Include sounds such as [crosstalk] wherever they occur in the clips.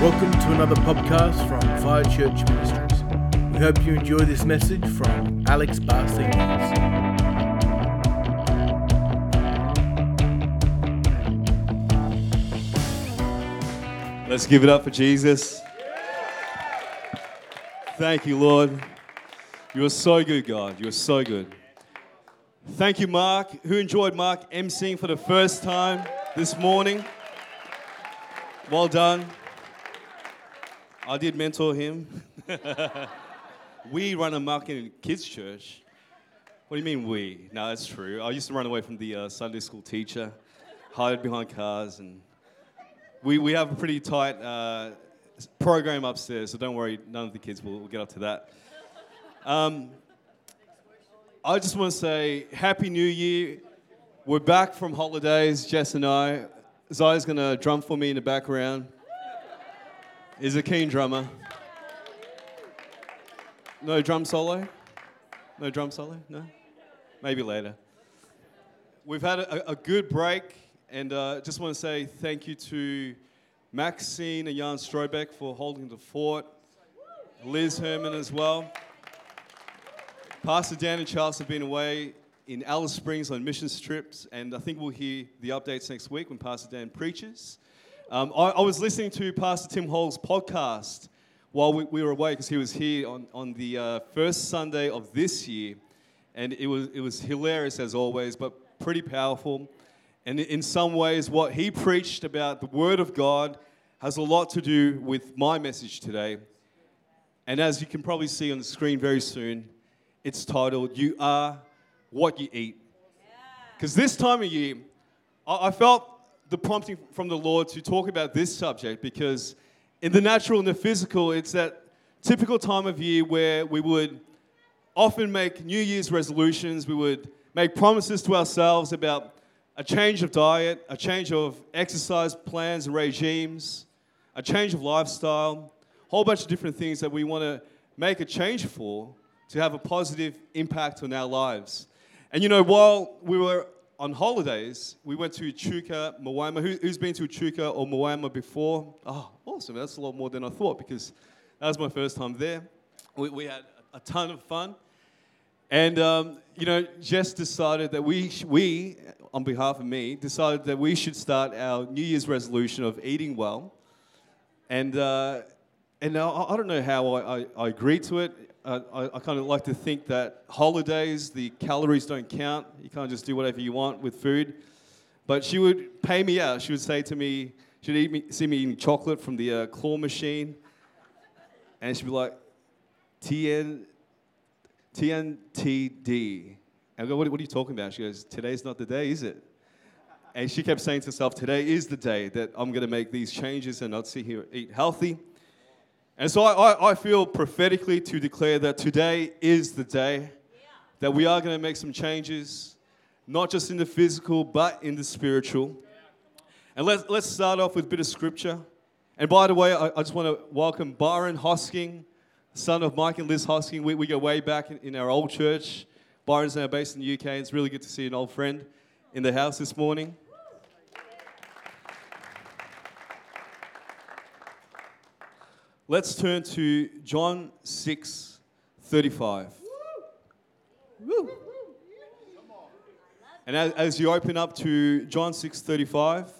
Welcome to another podcast from Fire Church Ministries. We hope you enjoy this message from Alex Barthenius. Let's give it up for Jesus. Thank you, Lord. You are so good, God. You are so good. Thank you, Mark. Who enjoyed Mark emceeing for the first time this morning? Well done. I did mentor him. [laughs] we run a marketing kids church. What do you mean we? No, that's true. I used to run away from the uh, Sunday school teacher, hide behind cars, and we, we have a pretty tight uh, program upstairs, so don't worry, none of the kids will, will get up to that. Um, I just want to say Happy New Year. We're back from holidays, Jess and I. Zai's going to drum for me in the background. He's a keen drummer. No drum solo? No drum solo? No? Maybe later. We've had a, a good break, and uh, just want to say thank you to Maxine and Jan Strobeck for holding the fort, Liz Herman as well. Pastor Dan and Charles have been away in Alice Springs on mission trips, and I think we'll hear the updates next week when Pastor Dan preaches. Um, I, I, was listening to Pastor Tim Hall's podcast while we, we were away because he was here on, on the uh, first Sunday of this year, and it was, it was hilarious as always, but pretty powerful. And in some ways, what he preached about the Word of God has a lot to do with my message today. And as you can probably see on the screen very soon, it's titled, You Are What You Eat. Because this time of year, I felt the prompting from the Lord to talk about this subject because in the natural and the physical, it's that typical time of year where we would often make New Year's resolutions, we would make promises to ourselves about a change of diet, a change of exercise plans and regimes, a change of lifestyle, a whole bunch of different things that we want to make a change for to have a positive impact on our lives. And you know, while we were on holidays, we went to Echuca, Moama. Who, has been to Echuca or Moama before? Oh, awesome. That's a lot more than I thought because that was my first time there. We, we had a ton of fun. And, um, you know, Jess decided that we, we, on behalf of me, decided that we should start our New Year's resolution of eating well. And, uh, and I, I, don't know how I, I, I agreed to it. I, I kind of like to think that holidays, the calories don't count. You can't just do whatever you want with food. But she would pay me out. She would say to me, she'd me, see me eating chocolate from the uh, claw machine. And she'd be like, TN, TNTD. And I go, what, what are you talking about? She goes, today's not the day, is it? And she kept saying to herself, today is the day that I'm going to make these changes and I'll see here eat healthy. And so I, I, feel prophetically to declare that today is the day that we are going to make some changes, not just in the physical, but in the spiritual. And let's, let's start off with a bit of scripture. And by the way, I, I just want to welcome Byron Hosking, son of Mike and Liz Hosking. We, we go way back in, in our old church. Byron's now based in the UK. It's really good to see an old friend in the house this morning. Let's turn to John 6 35. Woo. And as, as, you open up to John 6 35,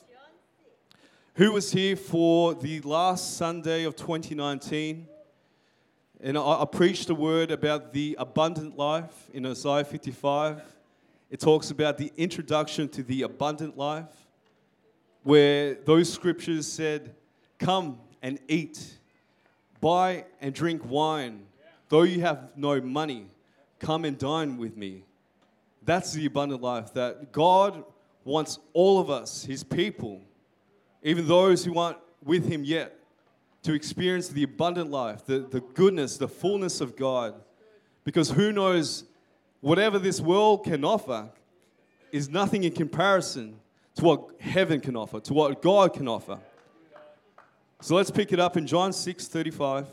who was here for the last Sunday of 2019? And I, I preached a word about the abundant life in Isaiah 55. It talks about the introduction to the abundant life, where those scriptures said, Come and eat Buy and drink wine. Though you have no money, come and dine with me. That's the abundant life that God wants all of us, His people, even those who aren't with Him yet, to experience the abundant life, the, the goodness, the fullness of God. Because who knows, whatever this world can offer is nothing in comparison to what heaven can offer, to what God can offer. So let's pick it up in John 6 35.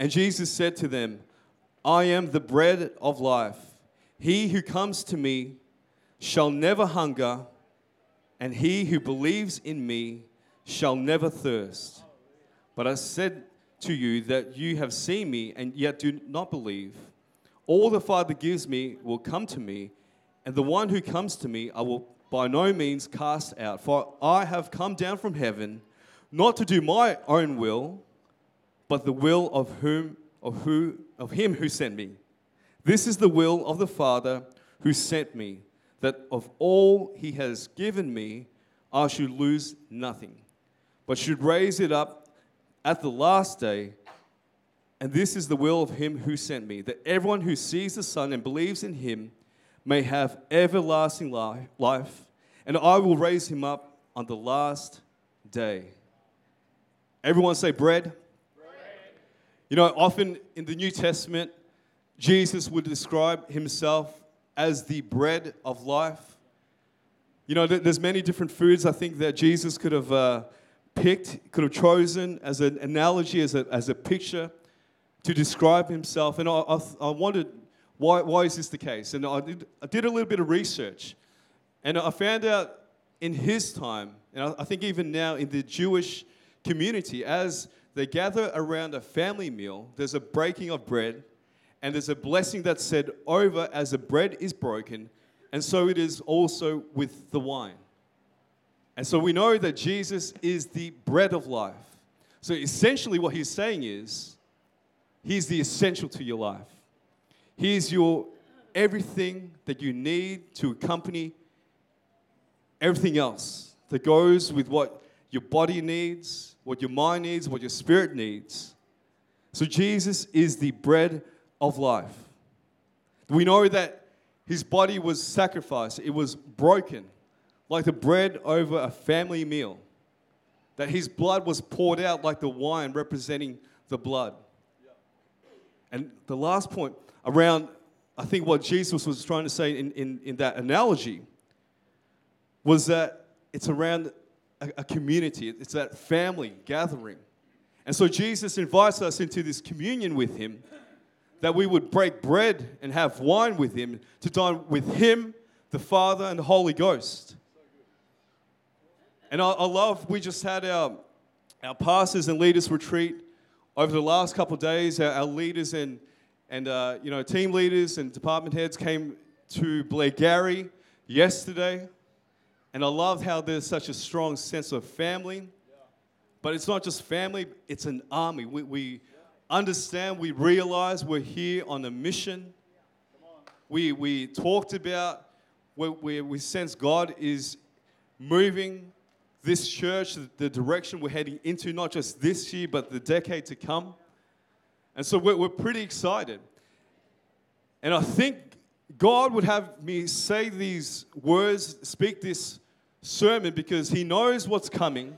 And Jesus said to them, I am the bread of life. He who comes to me shall never hunger, and he who believes in me shall never thirst. But I said to you that you have seen me and yet do not believe. All the Father gives me will come to me, and the one who comes to me I will by no means cast out. For I have come down from heaven not to do my own will, but the will of whom of who of him who sent me. This is the will of the Father who sent me, that of all he has given me, I should lose nothing, but should raise it up at the last day. And this is the will of him who sent me, that everyone who sees the Son and believes in him may have everlasting life, and I will raise him up on the last day. Everyone say bread. bread. You know, often in the New Testament, Jesus would describe himself as the bread of life. You know, there's many different foods I think that Jesus could have uh, picked, could have chosen as an analogy, as a, as a picture to describe himself. And I, I, I wondered, why, why is this the case? And I did, I did a little bit of research. And I found out in his time, and I think even now in the Jewish community, as they gather around a family meal, there's a breaking of bread and there's a blessing that's said over as the bread is broken, and so it is also with the wine. And so we know that Jesus is the bread of life. So essentially, what he's saying is, he's the essential to your life. He's your everything that you need to accompany everything else that goes with what your body needs, what your mind needs, what your spirit needs. So Jesus is the bread of life. We know that his body was sacrificed, it was broken, like the bread over a family meal. That his blood was poured out like the wine representing the blood. And the last point around, I think what Jesus was trying to say in, in, in that analogy was that it's around a, a community, it's that family gathering. And so Jesus invites us into this communion with him that we would break bread and have wine with him to dine with him, the Father, and the Holy Ghost. And I, I love, we just had our, our pastors and leaders retreat over the last couple of days. Our, our leaders and, and uh, you know, team leaders and department heads came to Blairgowrie yesterday. And I love how there's such a strong sense of family. But it's not just family, it's an army. We, we, understand, we realize we're here on a mission. We, we talked about where, where we sense God is moving this church, the direction we're heading into, not just this year, but the decade to come. And so we're, we're pretty excited. And I think God would have me say these words, speak this sermon, because He knows what's coming.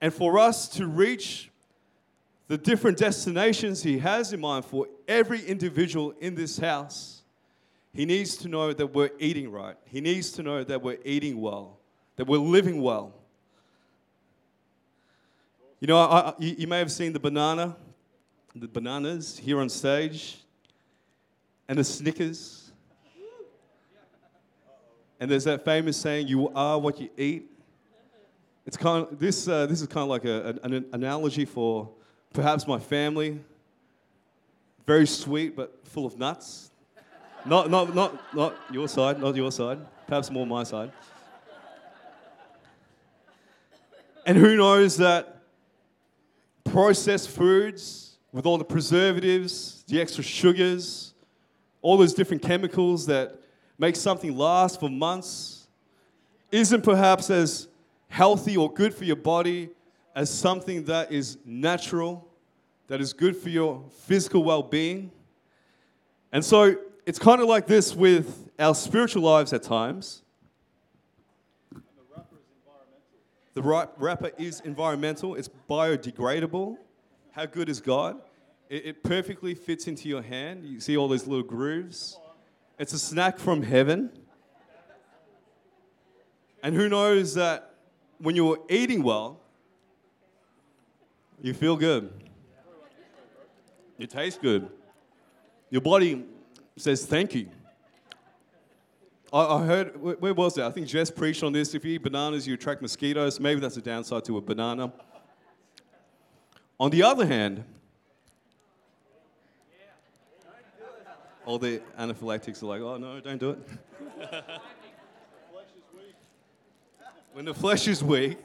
And for us to reach the different destinations He has in mind for every individual in this house, He needs to know that we're eating right. He needs to know that we're eating well, that we're living well. You know, I, you may have seen the banana, the bananas here on stage, and the Snickers. And there's that famous saying, "You are what you eat." It's kind of, this. Uh, this is kind of like a, an analogy for Perhaps my family, very sweet but full of nuts. Not, not, not, not your side, not your side. Perhaps more my side. And who knows that processed foods with all the preservatives, the extra sugars, all those different chemicals that make something last for months isn't perhaps as healthy or good for your body as something that is natural, that is good for your physical well being. And so it's kind of like this with our spiritual lives at times. The wrapper is environmental, it's biodegradable. How good is God? It, it perfectly fits into your hand. You see all those little grooves. It's a snack from heaven. And who knows that when you're eating well, you feel good. You taste good. Your body says thank you. I, I heard, where, where was that? I think Jess preached on this. If you eat bananas, you attract mosquitoes. Maybe that's a downside to a banana. On the other hand, all the anaphylactics are like, oh no, don't do it. when the flesh is weak,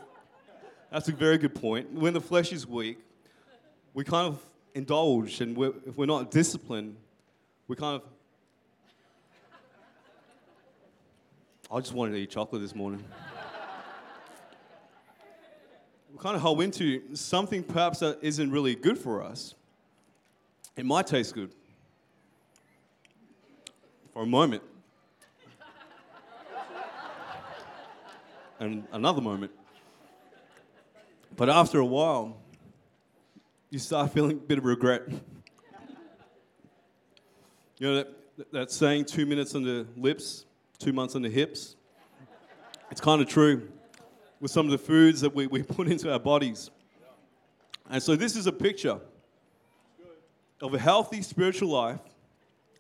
that's a very good point. When the flesh is weak, we kind of indulge, and we're, if we're not disciplined, we kind of. I just wanted to eat chocolate this morning. we kind of hold into something perhaps that isn't really good for us. It might taste good for a moment, and another moment. But after a while, you start feeling a bit of regret. You know that, that saying, two minutes on the lips, two months on the hips? It's kind of true with some of the foods that we, we put into our bodies. And so, this is a picture of a healthy spiritual life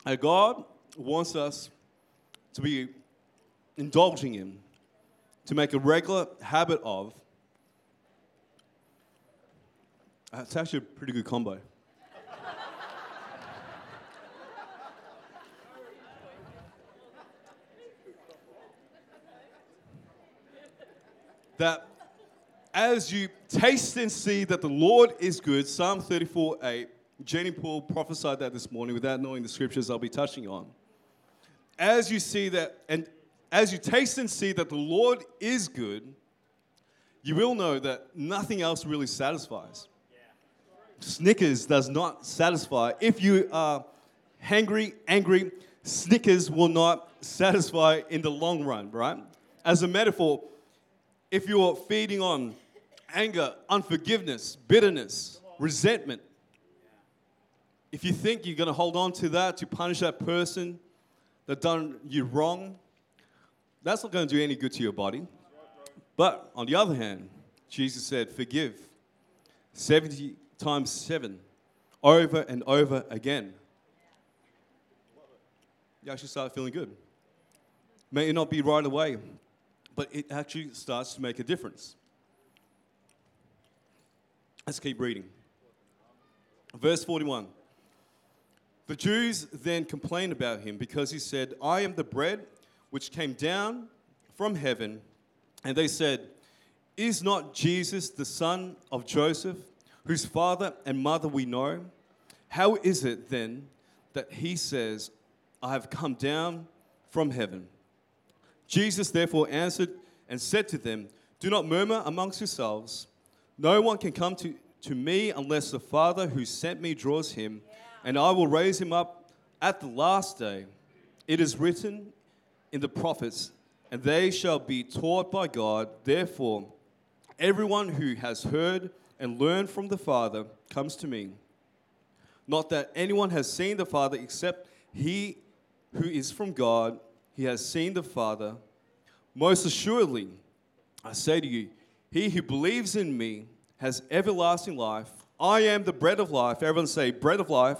that God wants us to be indulging in, to make a regular habit of, it's actually a pretty good combo. that as you taste and see that the Lord is good, Psalm 34 8, Jenny Paul prophesied that this morning without knowing the scriptures I'll be touching on. As you see that, and as you taste and see that the Lord is good, you will know that nothing else really satisfies. Snickers does not satisfy. If you are hangry, angry, Snickers will not satisfy in the long run, right? As a metaphor, if you're feeding on anger, unforgiveness, bitterness, resentment, if you think you're going to hold on to that to punish that person that done you wrong, that's not going to do any good to your body. But on the other hand, Jesus said, forgive 70 times seven, over and over again. You actually start feeling good. May it not be right away, but it actually starts to make a difference. Let's keep reading. Verse 41. The Jews then complained about him because he said, I am the bread which came down from heaven. And they said, Is not Jesus the son of Joseph, whose father and mother we know? How is it then that he says, I have come down from heaven? Jesus therefore answered and said to them, Do not murmur amongst yourselves. No one can come to, to me unless the Father who sent me draws him, and I will raise him up at the last day. It is written in the prophets, and they shall be taught by God. Therefore, everyone who has heard and learned from the Father comes to me. Not that anyone has seen the Father except he who is from God, he has seen the Father. Most assuredly, I say to you, he who believes in me has everlasting life. I am the bread of life. Everyone say, bread of life.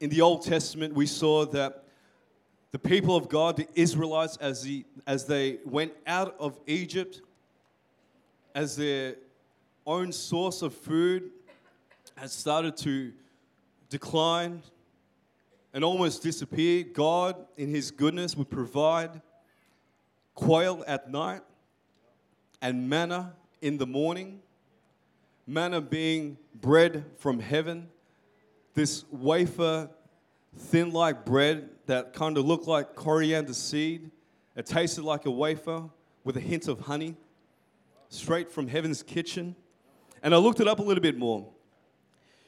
in the Old Testament, we saw that the people of God, the Israelites, as, the, as they went out of Egypt, as their own source of food had started to decline and almost disappear, God, in His goodness, would provide quail at night, and manna in the morning. Manna being bread from heaven, this wafer, thin like bread that kind of looked like coriander seed. It tasted like a wafer with a hint of honey, straight from heaven's kitchen. And I looked it up a little bit more.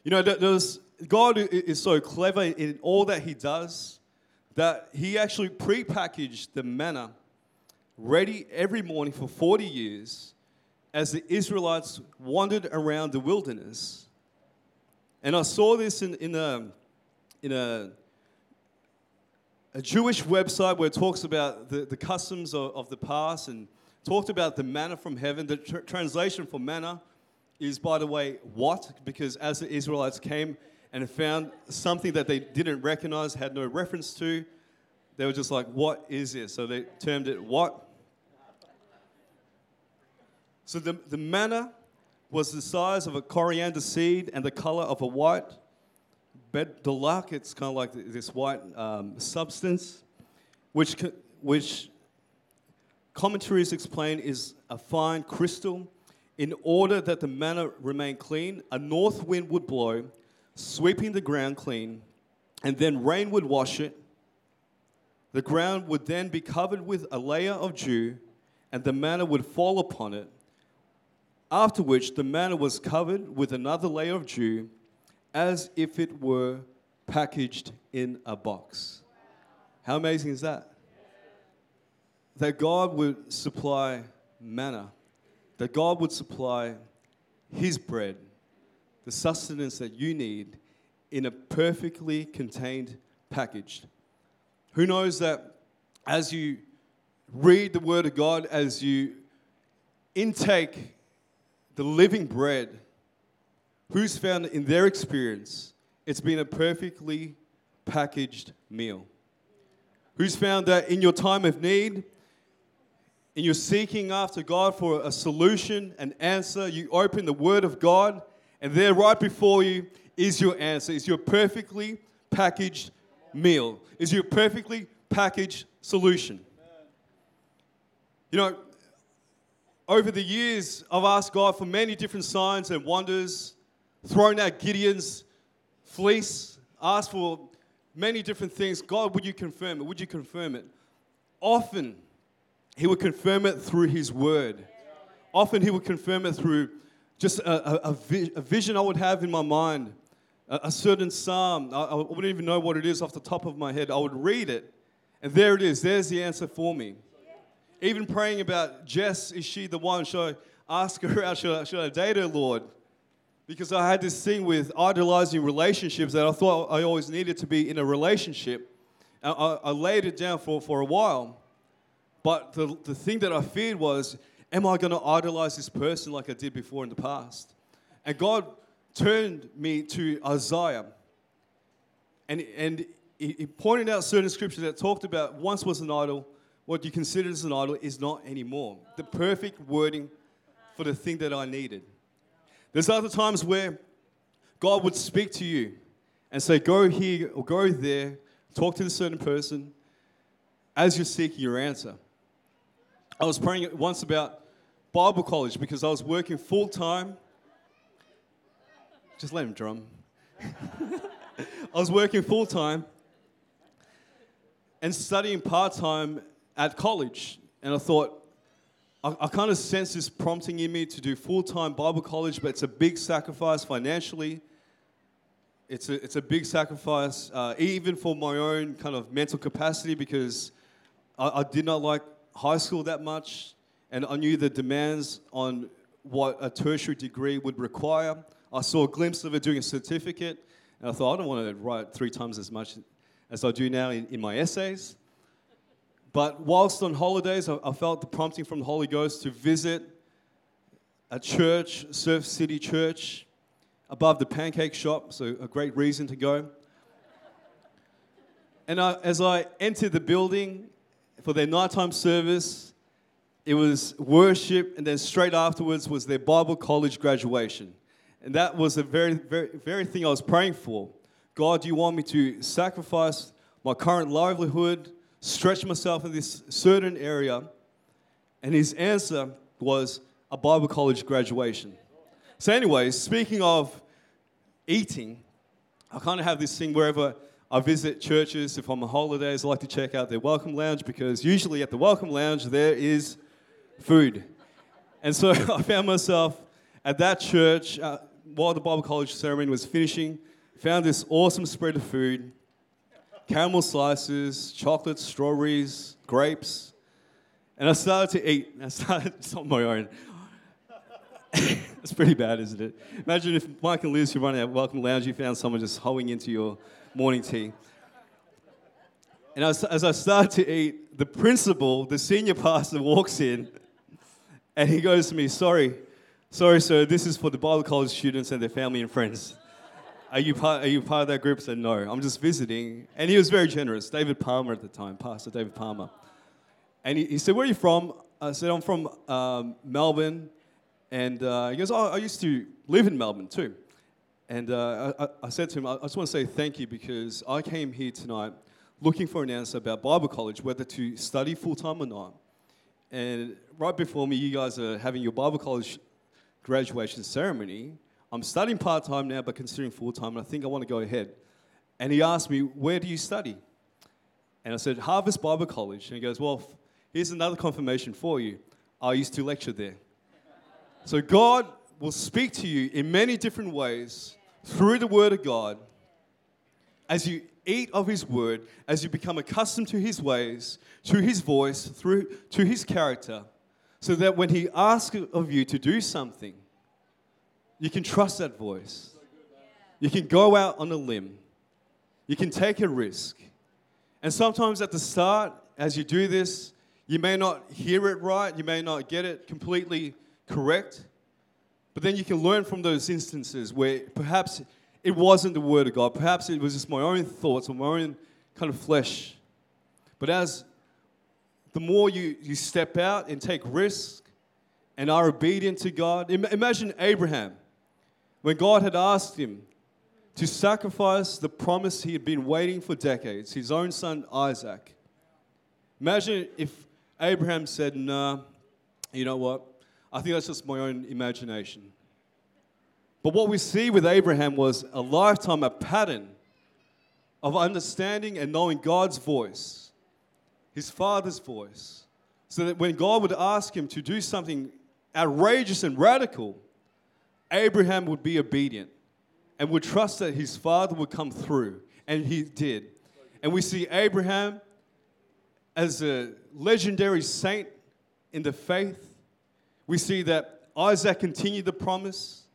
You know, there's, God is so clever in all that He does that he actually pre-packaged the manna ready every morning for 40 years as the Israelites wandered around the wilderness. And I saw this in, in, a, in a, a Jewish website where it talks about the, the customs of, of the past and talked about the manna from heaven. The tr- translation for manna is, by the way, what? Because as the Israelites came and found something that they didn't recognize, had no reference to, they were just like, What is this? So they termed it what? So the, the manna was the size of a coriander seed and the color of a white bedolak. It's kind of like this white um, substance, which, which commentaries explain is a fine crystal. In order that the manna remain clean, a north wind would blow, sweeping the ground clean, and then rain would wash it. The ground would then be covered with a layer of dew, and the manna would fall upon it. After which, the manna was covered with another layer of dew, as if it were packaged in a box. How amazing is that? That God would supply manna, that God would supply His bread, the sustenance that you need, in a perfectly contained package. Who knows that as you read the Word of God, as you intake the living bread, who's found in their experience it's been a perfectly packaged meal? Who's found that in your time of need, in your seeking after God for a solution, an answer, you open the Word of God, and there right before you is your answer, is your perfectly packaged meal, is your perfectly packaged solution. You know, over the years, I've asked God for many different signs and wonders, thrown out Gideon's fleece, asked for many different things. God, would you confirm it? Would you confirm it? Often, He would confirm it through His word. Often, He would confirm it through just a, a, a vision I would have in my mind, a, a certain psalm. I, I wouldn't even know what it is off the top of my head. I would read it, and there it is. There's the answer for me. Even praying about Jess, is she the one? Should I ask her out? Should I, should I date her, Lord? Because I had this thing with idolizing relationships that I thought I always needed to be in a relationship. I, I, laid it down for, for a while. But the, the thing that I feared was, am I going to idolize this person like I did before in the past? And God turned me to Isaiah. And, and he pointed out certain scriptures that talked about once was an idol, what you considered as an idol is not anymore. The perfect wording for the thing that I needed. There's other times where God would speak to you and say, Go here or go there, talk to a certain person as you're seeking your answer. I was praying once about Bible college because I was working full time. Just let him drum. [laughs] I was working full time and studying part time at college, and I thought, I, I kind of sense this prompting in me to do full time Bible college, but it's a big sacrifice financially. It's a, it's a big sacrifice, uh, even for my own kind of mental capacity, because I, I did not like high school that much, and I knew the demands on what a tertiary degree would require. I saw a glimpse of it doing a certificate, and I thought, I don't want to write three times as much as I do now in, in my essays. But whilst on holidays, I, I felt the prompting from the Holy Ghost to visit a church, Surf City Church, above the pancake shop, so a great reason to go. And I, as I entered the building for their nighttime service, it was worship, and then straight afterwards was their Bible college graduation. And that was the very, very, very thing I was praying for. God, do you want me to sacrifice my current livelihood, stretch myself in this certain area? And his answer was a Bible college graduation. So, anyways, speaking of eating, I kind of have this thing wherever I visit churches, if I'm on holidays, I like to check out their welcome lounge because usually at the welcome lounge there is food. And so [laughs] I found myself at that church uh, while the Bible college ceremony was finishing, found this awesome spread of food. Caramel slices, chocolates, strawberries, grapes. And I started to eat. I started, [laughs] it's on my own. [laughs] It's pretty bad, isn't it? Imagine if Mike and Liz, who run our Welcome Lounge, you found someone just hoeing into your morning tea. And as, as I start to eat, the principal, the senior pastor, walks in and he goes to me, Sorry, sorry, sir, this is for the Bible college students and their family and friends. Are you, part, are you part of that group? I said, No, I'm just visiting. And he was very generous. David Palmer at the time, Pastor David Palmer. And he, he said, Where are you from? I said, I'm from um, Melbourne. And uh, he goes, Oh, I used to live in Melbourne too. And uh, I, I, said to him, I just want to say thank you because I came here tonight looking for an answer about Bible college, whether to study full time or not. And right before me, you guys are having your Bible college graduation ceremony. I'm studying part time now, but considering full time, and I think I want to go ahead. And he asked me, Where do you study? And I said, Harvest Bible College. And he goes, Well, here's another confirmation for you. I used to lecture there. So God will speak to you in many different ways through the Word of God as you eat of His Word, as you become accustomed to His ways, to His voice, through to His character, so that when He asks of you to do something, you can trust that voice. You can go out on a limb. You can take a risk. And sometimes at the start, as you do this, you may not hear it right, you may not get it completely correct. But then you can learn from those instances where perhaps it wasn't the Word of God. Perhaps it was just my own thoughts or my own kind of flesh. But as the more you, you step out and take risk and are obedient to God, imagine Abraham when God had asked him to sacrifice the promise he had been waiting for decades, his own son Isaac. Imagine if Abraham said, Nah, you know what? I think that's just my own imagination. But what we see with Abraham was a lifetime, a pattern of understanding and knowing God's voice, his father's voice, so that when God would ask him to do something outrageous and radical, Abraham would be obedient and would trust that his father would come through. And he did. And we see Abraham as a legendary saint in the faith. We see that Isaac continued the promise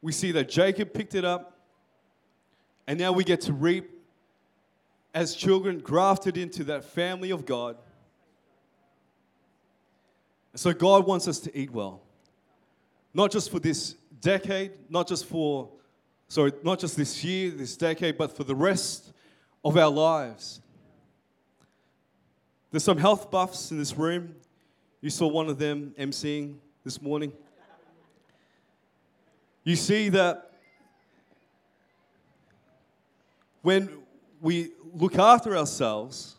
we see that Jacob picked it up, and now we get to reap as children grafted into that family of God. And so God wants us to eat well. Not just for this decade, not just for, sorry, not just this year, this decade, but for the rest of our lives. There's some health buffs in this room. You saw one of them emceeing this morning you see that when we look after ourselves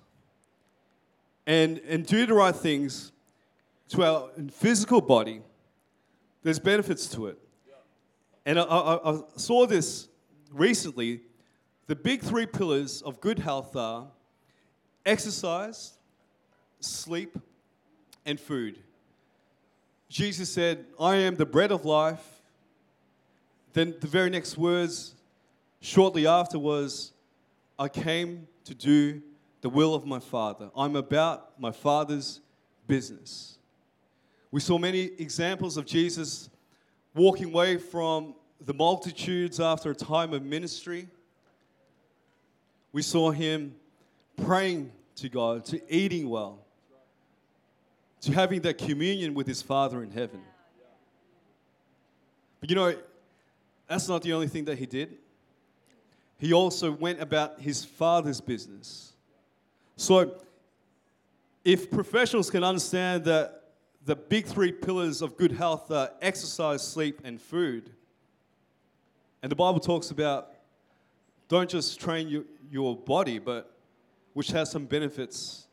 and, and do the right things to our physical body, there's benefits to it. And I, I, I saw this recently. The big three pillars of good health are exercise, sleep, and food. Jesus said, I am the bread of life. Then the very next words, shortly after, was, I came to do the will of my Father. I'm about my Father's business. We saw many examples of Jesus walking away from the multitudes after a time of ministry. We saw him praying to God, to eating well, to having that communion with his Father in heaven. But you know, that's not the only thing that he did. He also went about his father's business. So, if professionals can understand that the big three pillars of good health are exercise, sleep, and food, and the Bible talks about don't just train your, your body, but which has some benefits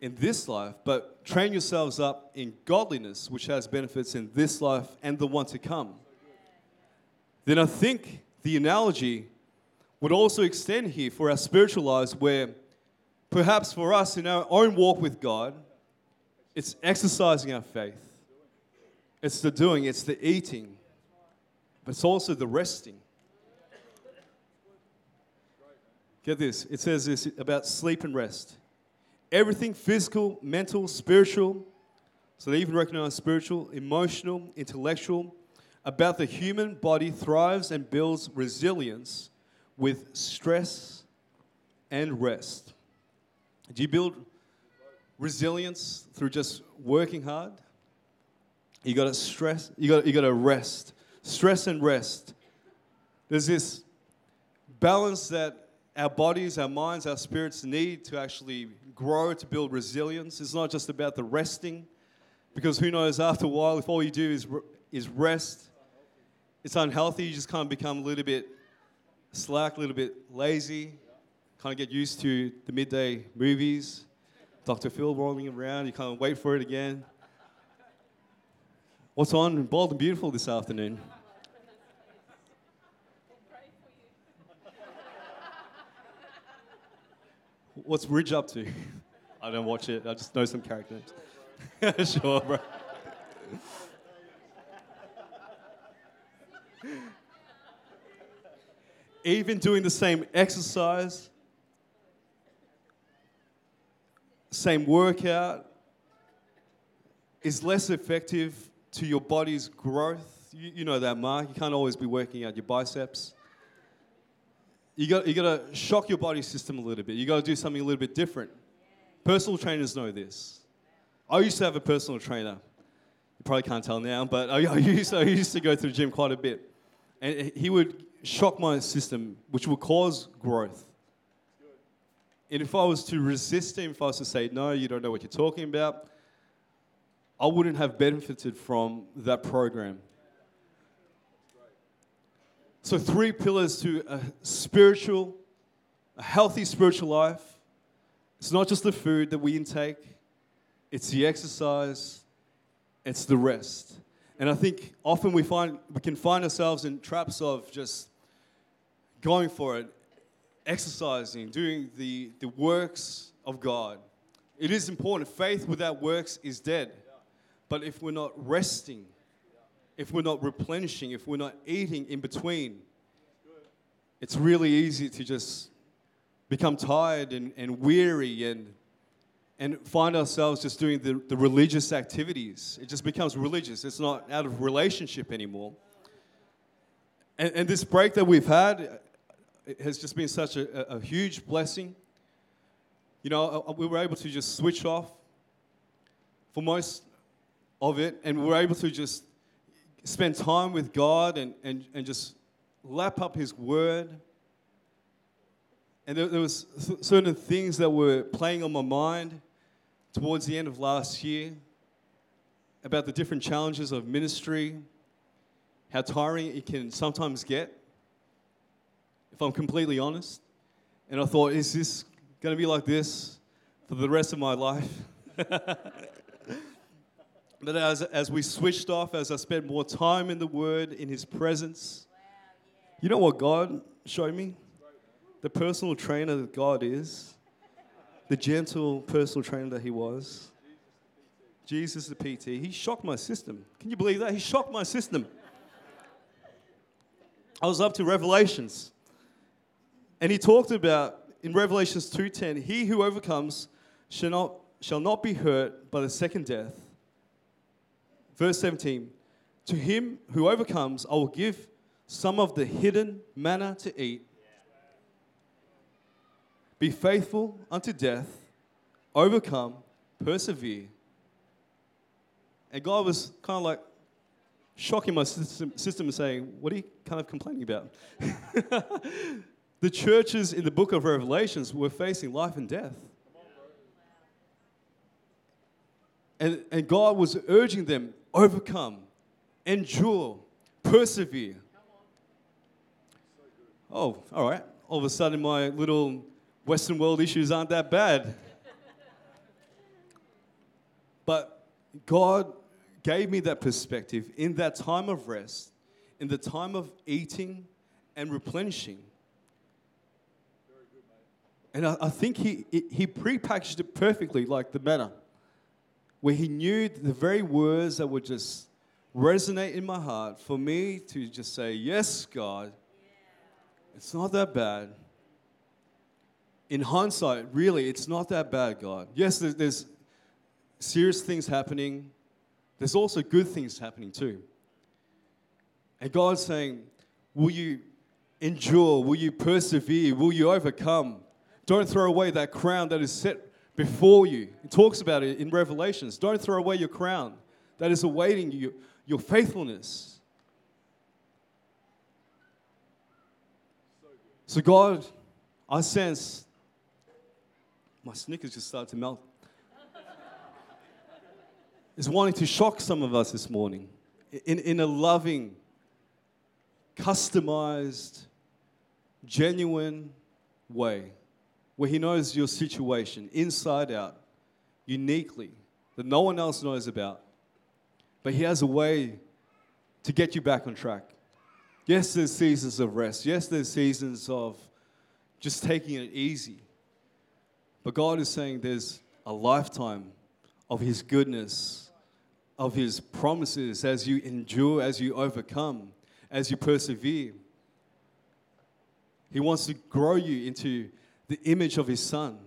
in this life, but train yourselves up in godliness, which has benefits in this life and the one to come. Then I think the analogy would also extend here for our spiritual lives, where perhaps for us in our own walk with God, it's exercising our faith, it's the doing, it's the eating, but it's also the resting. Get this. It says this about sleep and rest. Everything physical, mental, spiritual, so they even recognize spiritual, emotional, intellectual, about the human body thrives and builds resilience with stress and rest. Do you build resilience through just working hard? You got to stress, you got you got to rest. Stress and rest. There's this balance that our bodies, our minds, our spirits need to actually grow, to build resilience. It's not just about the resting, because who knows, after a while, if all you do is, is rest, it's unhealthy. You just kind of become a little bit slack, a little bit lazy, kind of get used to the midday movies, Dr. Phil rolling around, you can't wait for it again. What's on Bold and Beautiful this afternoon? What's Ridge up to? I don't watch it. I just know some characters. [laughs] sure, bro. Even doing the same exercise, same workout, is less effective to your body's growth. You, you know that, Mark. You can't always be working out your biceps you got, you got to shock your body system a little bit. You got to do something a little bit different. Personal trainers know this. I used to have a personal trainer. You probably can't tell now, but I, [laughs] I, used, I used to go to the gym quite a bit. And he would shock my system, which would cause growth. And if I was to resist him, if I was to say, no, you don't know what you're talking about, I wouldn't have benefited from that program. So, three pillars to a spiritual, a healthy spiritual life. It's not just the food that we intake, it's the exercise, it's the rest. And I think often we find we can find ourselves in traps of just going for it, exercising, doing the, the works of God. It is important. Faith without works is dead. But if we're not resting, if we're not replenishing, if we're not eating in between, it's really easy to just become tired and, and weary and, and find ourselves just doing the, the religious activities. It just becomes religious, it's not out of relationship anymore. And, and this break that we've had has just been such a, a huge blessing. You know, uh, we were able to just switch off for most of it, and we were able to just spend time with God and, and, and just lap up His Word. And there, there was certain things that were playing on my mind towards the end of last year about the different challenges of ministry, how tiring it can sometimes get, if I'm completely honest. And I thought, is this going to be like this for the rest of my life? [laughs] But as, as we switched off, as I spent more time in the Word, in His presence, you know what God showed me? The personal trainer that God is, the gentle personal trainer that He was. Jesus, the PT. He shocked my system. Can you believe that? He shocked my system. I was up to Revelations. And he talked about in Revelations 2:10, he who overcomes shall not, shall not be hurt by the second death. Verse 17 To him who overcomes, I will give some of the hidden manna to eat. Be faithful unto death, overcome, persevere. And God was kind of like shocking my system, system and saying, What are you kind of complaining about? [laughs] the churches in the book of Revelations were facing life and death. And, and God was urging them overcome, endure, persevere. Oh, all right. All of a sudden, my little Western world issues aren't that bad. but God gave me that perspective in that time of rest, in the time of eating and replenishing. And I, I think he, he prepackaged it perfectly, like the manna where he knew the very words that would just resonate in my heart for me to just say, Yes, God, it's not that bad. in hindsight, really, it's not that bad, God. Yes, there's, there's serious things happening, there's also good things happening too. And God's saying, Will you endure? Will you persevere? Will you overcome? Don't throw away that crown that is set before you. It talks about it in Revelations. Don't throw away your crown that is awaiting you, your faithfulness. So, God, I sense my Snickers just started to melt. is wanting to shock some of us this morning in, in a loving, customized, genuine way where He knows your situation inside out, uniquely, that no one else knows about. But He has a way to get you back on track. Yes, there's seasons of rest. Yes, there's seasons of just taking it easy. But God is saying there's a lifetime of His goodness, of His promises as you endure, as you overcome, as you persevere. He wants to grow you into the image of His Son,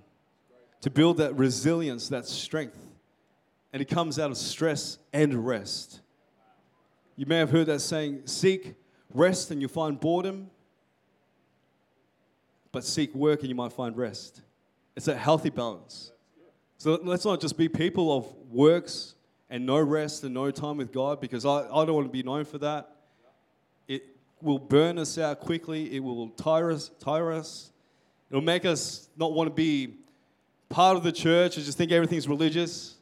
to build that resilience, that strength. And it comes out of stress and rest. You may have heard that saying seek rest and you'll find boredom, but seek work and you might find rest. It's a healthy balance. So let's not just be people of works and no rest and no time with God because I, I don't want to be known for that. It will burn us out quickly, it will tire us, tire us. It'll make us not want to be part of the church and just think everything's religious.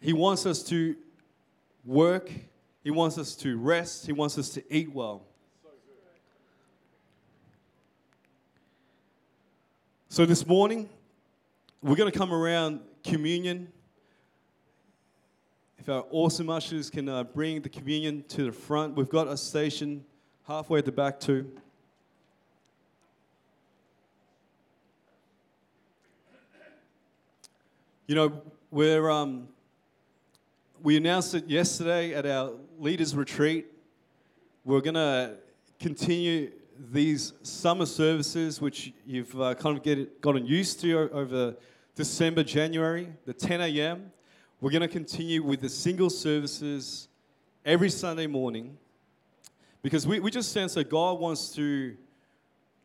He wants us to work, He wants us to rest, He wants us to eat well. So this morning, we're going to come around communion. If our awesome ushers can uh, bring the communion to the front, we've got a station halfway at the back too. You know, we're, um, we announced it yesterday at our leaders' retreat. We're going to continue these summer services, which you've uh, kind of get, gotten used to over December, January, the 10 a.m., we're going to continue with the single services every Sunday morning because we, we just sense that God wants to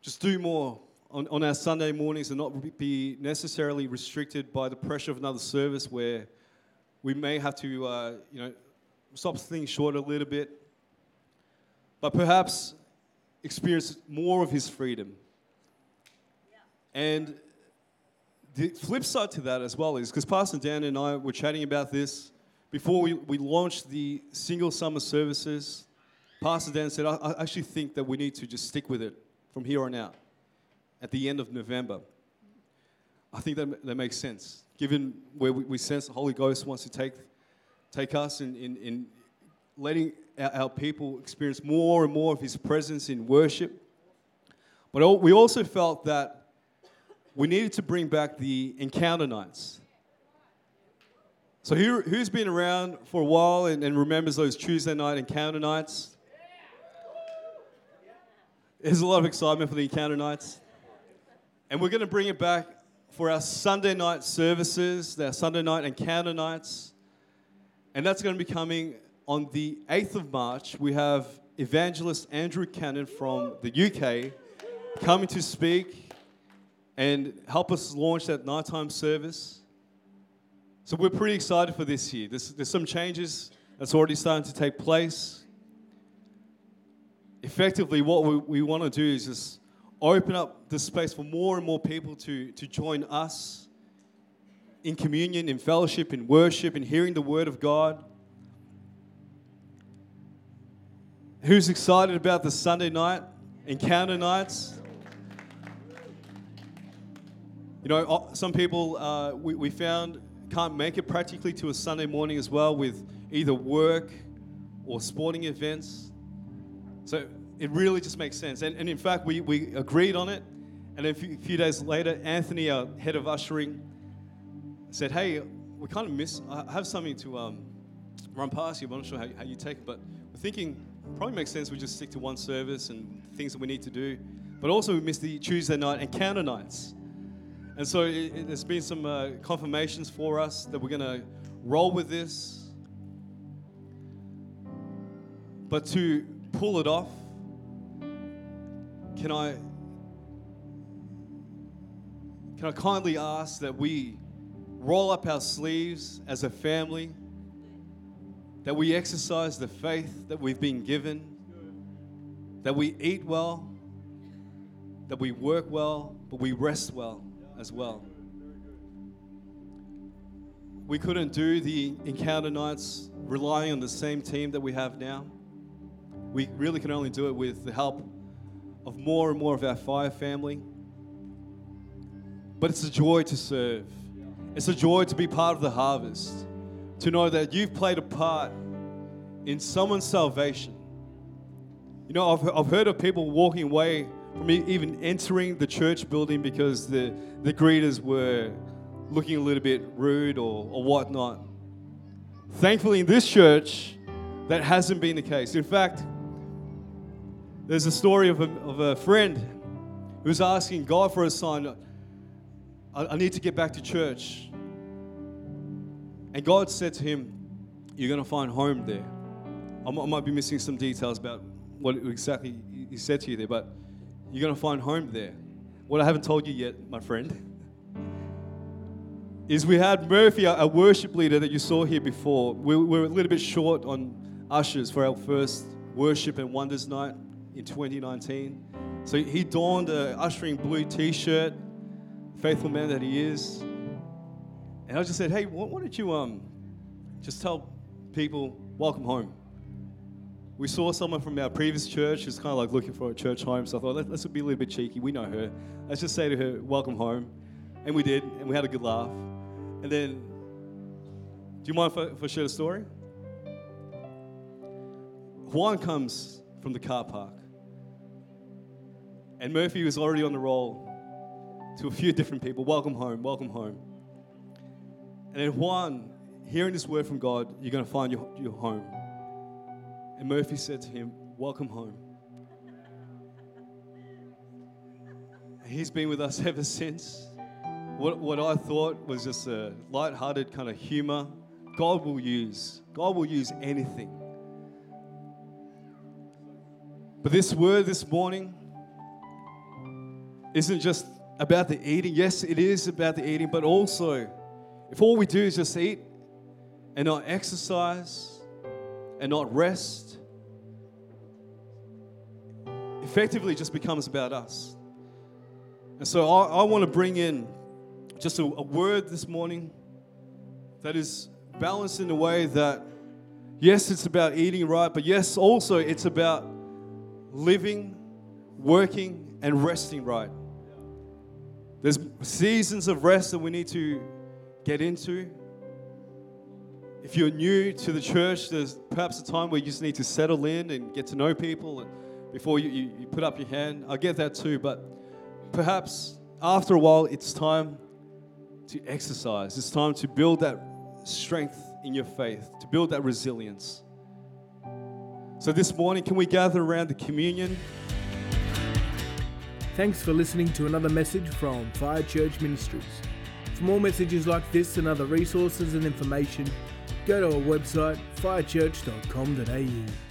just do more on, on our Sunday mornings and not be necessarily restricted by the pressure of another service where we may have to, uh, you know, stop things short a little bit. But perhaps experience more of his freedom. And the flip side to that as well is because Pastor Dan and I were chatting about this before we, we launched the single summer services. Pastor Dan said, I, I actually think that we need to just stick with it from here on out at the end of November. I think that, that makes sense, given where we, we sense the Holy Ghost wants to take, take us in, in, in letting our, our people experience more and more of His presence in worship. But we also felt that we needed to bring back the encounter nights. So, who, who's been around for a while and, and remembers those Tuesday night encounter nights? There's a lot of excitement for the encounter nights. And we're going to bring it back for our Sunday night services, our Sunday night encounter nights. And that's going to be coming on the 8th of March, we have evangelist Andrew Cannon from the UK coming to speak and help us launch that nighttime service. So we're pretty excited for this year. There's, there's some changes that's already starting to take place. Effectively, what we, we want to do is just open up the space for more and more people to, to join us in communion, in fellowship, in worship, in hearing the word of God. Who's excited about the Sunday night encounter nights? You know, some people uh, we, we found can't make it practically to a Sunday morning as well with either work or sporting events. So it really just makes sense. And, and in fact, we, we agreed on it. And a few, few days later, Anthony, our head of ushering, said, Hey, we kind of miss, I have something to um, run past you. I'm not sure how, how you take it, but we're thinking probably makes sense we just stick to one service and things that we need to do. But also, we missed the Tuesday night encounter nights. And so, it, it, there's been some uh, confirmations for us that we're going to roll with this. But to pull it off, can I can I kindly ask that we roll up our sleeves as a family, that we exercise the faith that we've been given, that we eat well, that we work well, but we rest well as well. We couldn't do the encounter nights relying on the same team that we have now. We really can only do it with the help of more and more of our fire family. But it's a joy to serve. It's a joy to be part of the harvest, to know that you've played a part in someone's salvation. You know, I've, I've heard of people walking away from even entering the church building because the, the greeters were looking a little bit rude or, or whatnot. Thankfully, in this church, that hasn't been the case. In fact, there's a story of a, of a friend who was asking God for a sign. I, I need to get back to church. And God said to him, You're going to find home there. I might, be missing some details about what exactly He said to you there, but you're going to find home there. What I haven't told you yet, my friend, is we had Murphy, a worship leader that you saw here before. We were a little bit short on ushers for our first worship and wonders night in 2019. So he donned a ushering blue t-shirt, faithful man that he is. And I just said, hey, why don't you um, just tell people, welcome home. We saw someone from our previous church who's kind of like looking for a church home. So I thought, let's be a little bit cheeky. We know her. Let's just say to her, welcome home. And we did, and we had a good laugh. And then, do you mind if I, if I share the story? Juan comes from the car park. And Murphy was already on the roll to a few different people. Welcome home, welcome home. And then Juan, hearing this word from God, you're going to find your, your home. And Murphy said to him, Welcome home. And he's been with us [laughs] ever since. What, what I thought was just a light-hearted kind of humor, God will use. God will use anything. But this word this morning isn't just about the eating. Yes, it is about the eating, but also, if all we do is just eat and not exercise and not rest, effectively just becomes about us. And so I, I want to bring in just a, a word this morning that is balanced in a way that, yes, it's about eating right, but yes, also it's about living, working, and resting right. There's seasons of rest that we need to get into. If you're new to the church, there's perhaps a time where you just need to settle in and get to know people before you, you, you put up your hand. I get that too, but perhaps after a while, it's time to exercise. It's time to build that strength in your faith, to build that resilience. So this morning, can we gather around the communion? Thanks for listening to another message from Fire Church Ministries. For more messages like this and other resources and information, go to our website firechurch.com.au.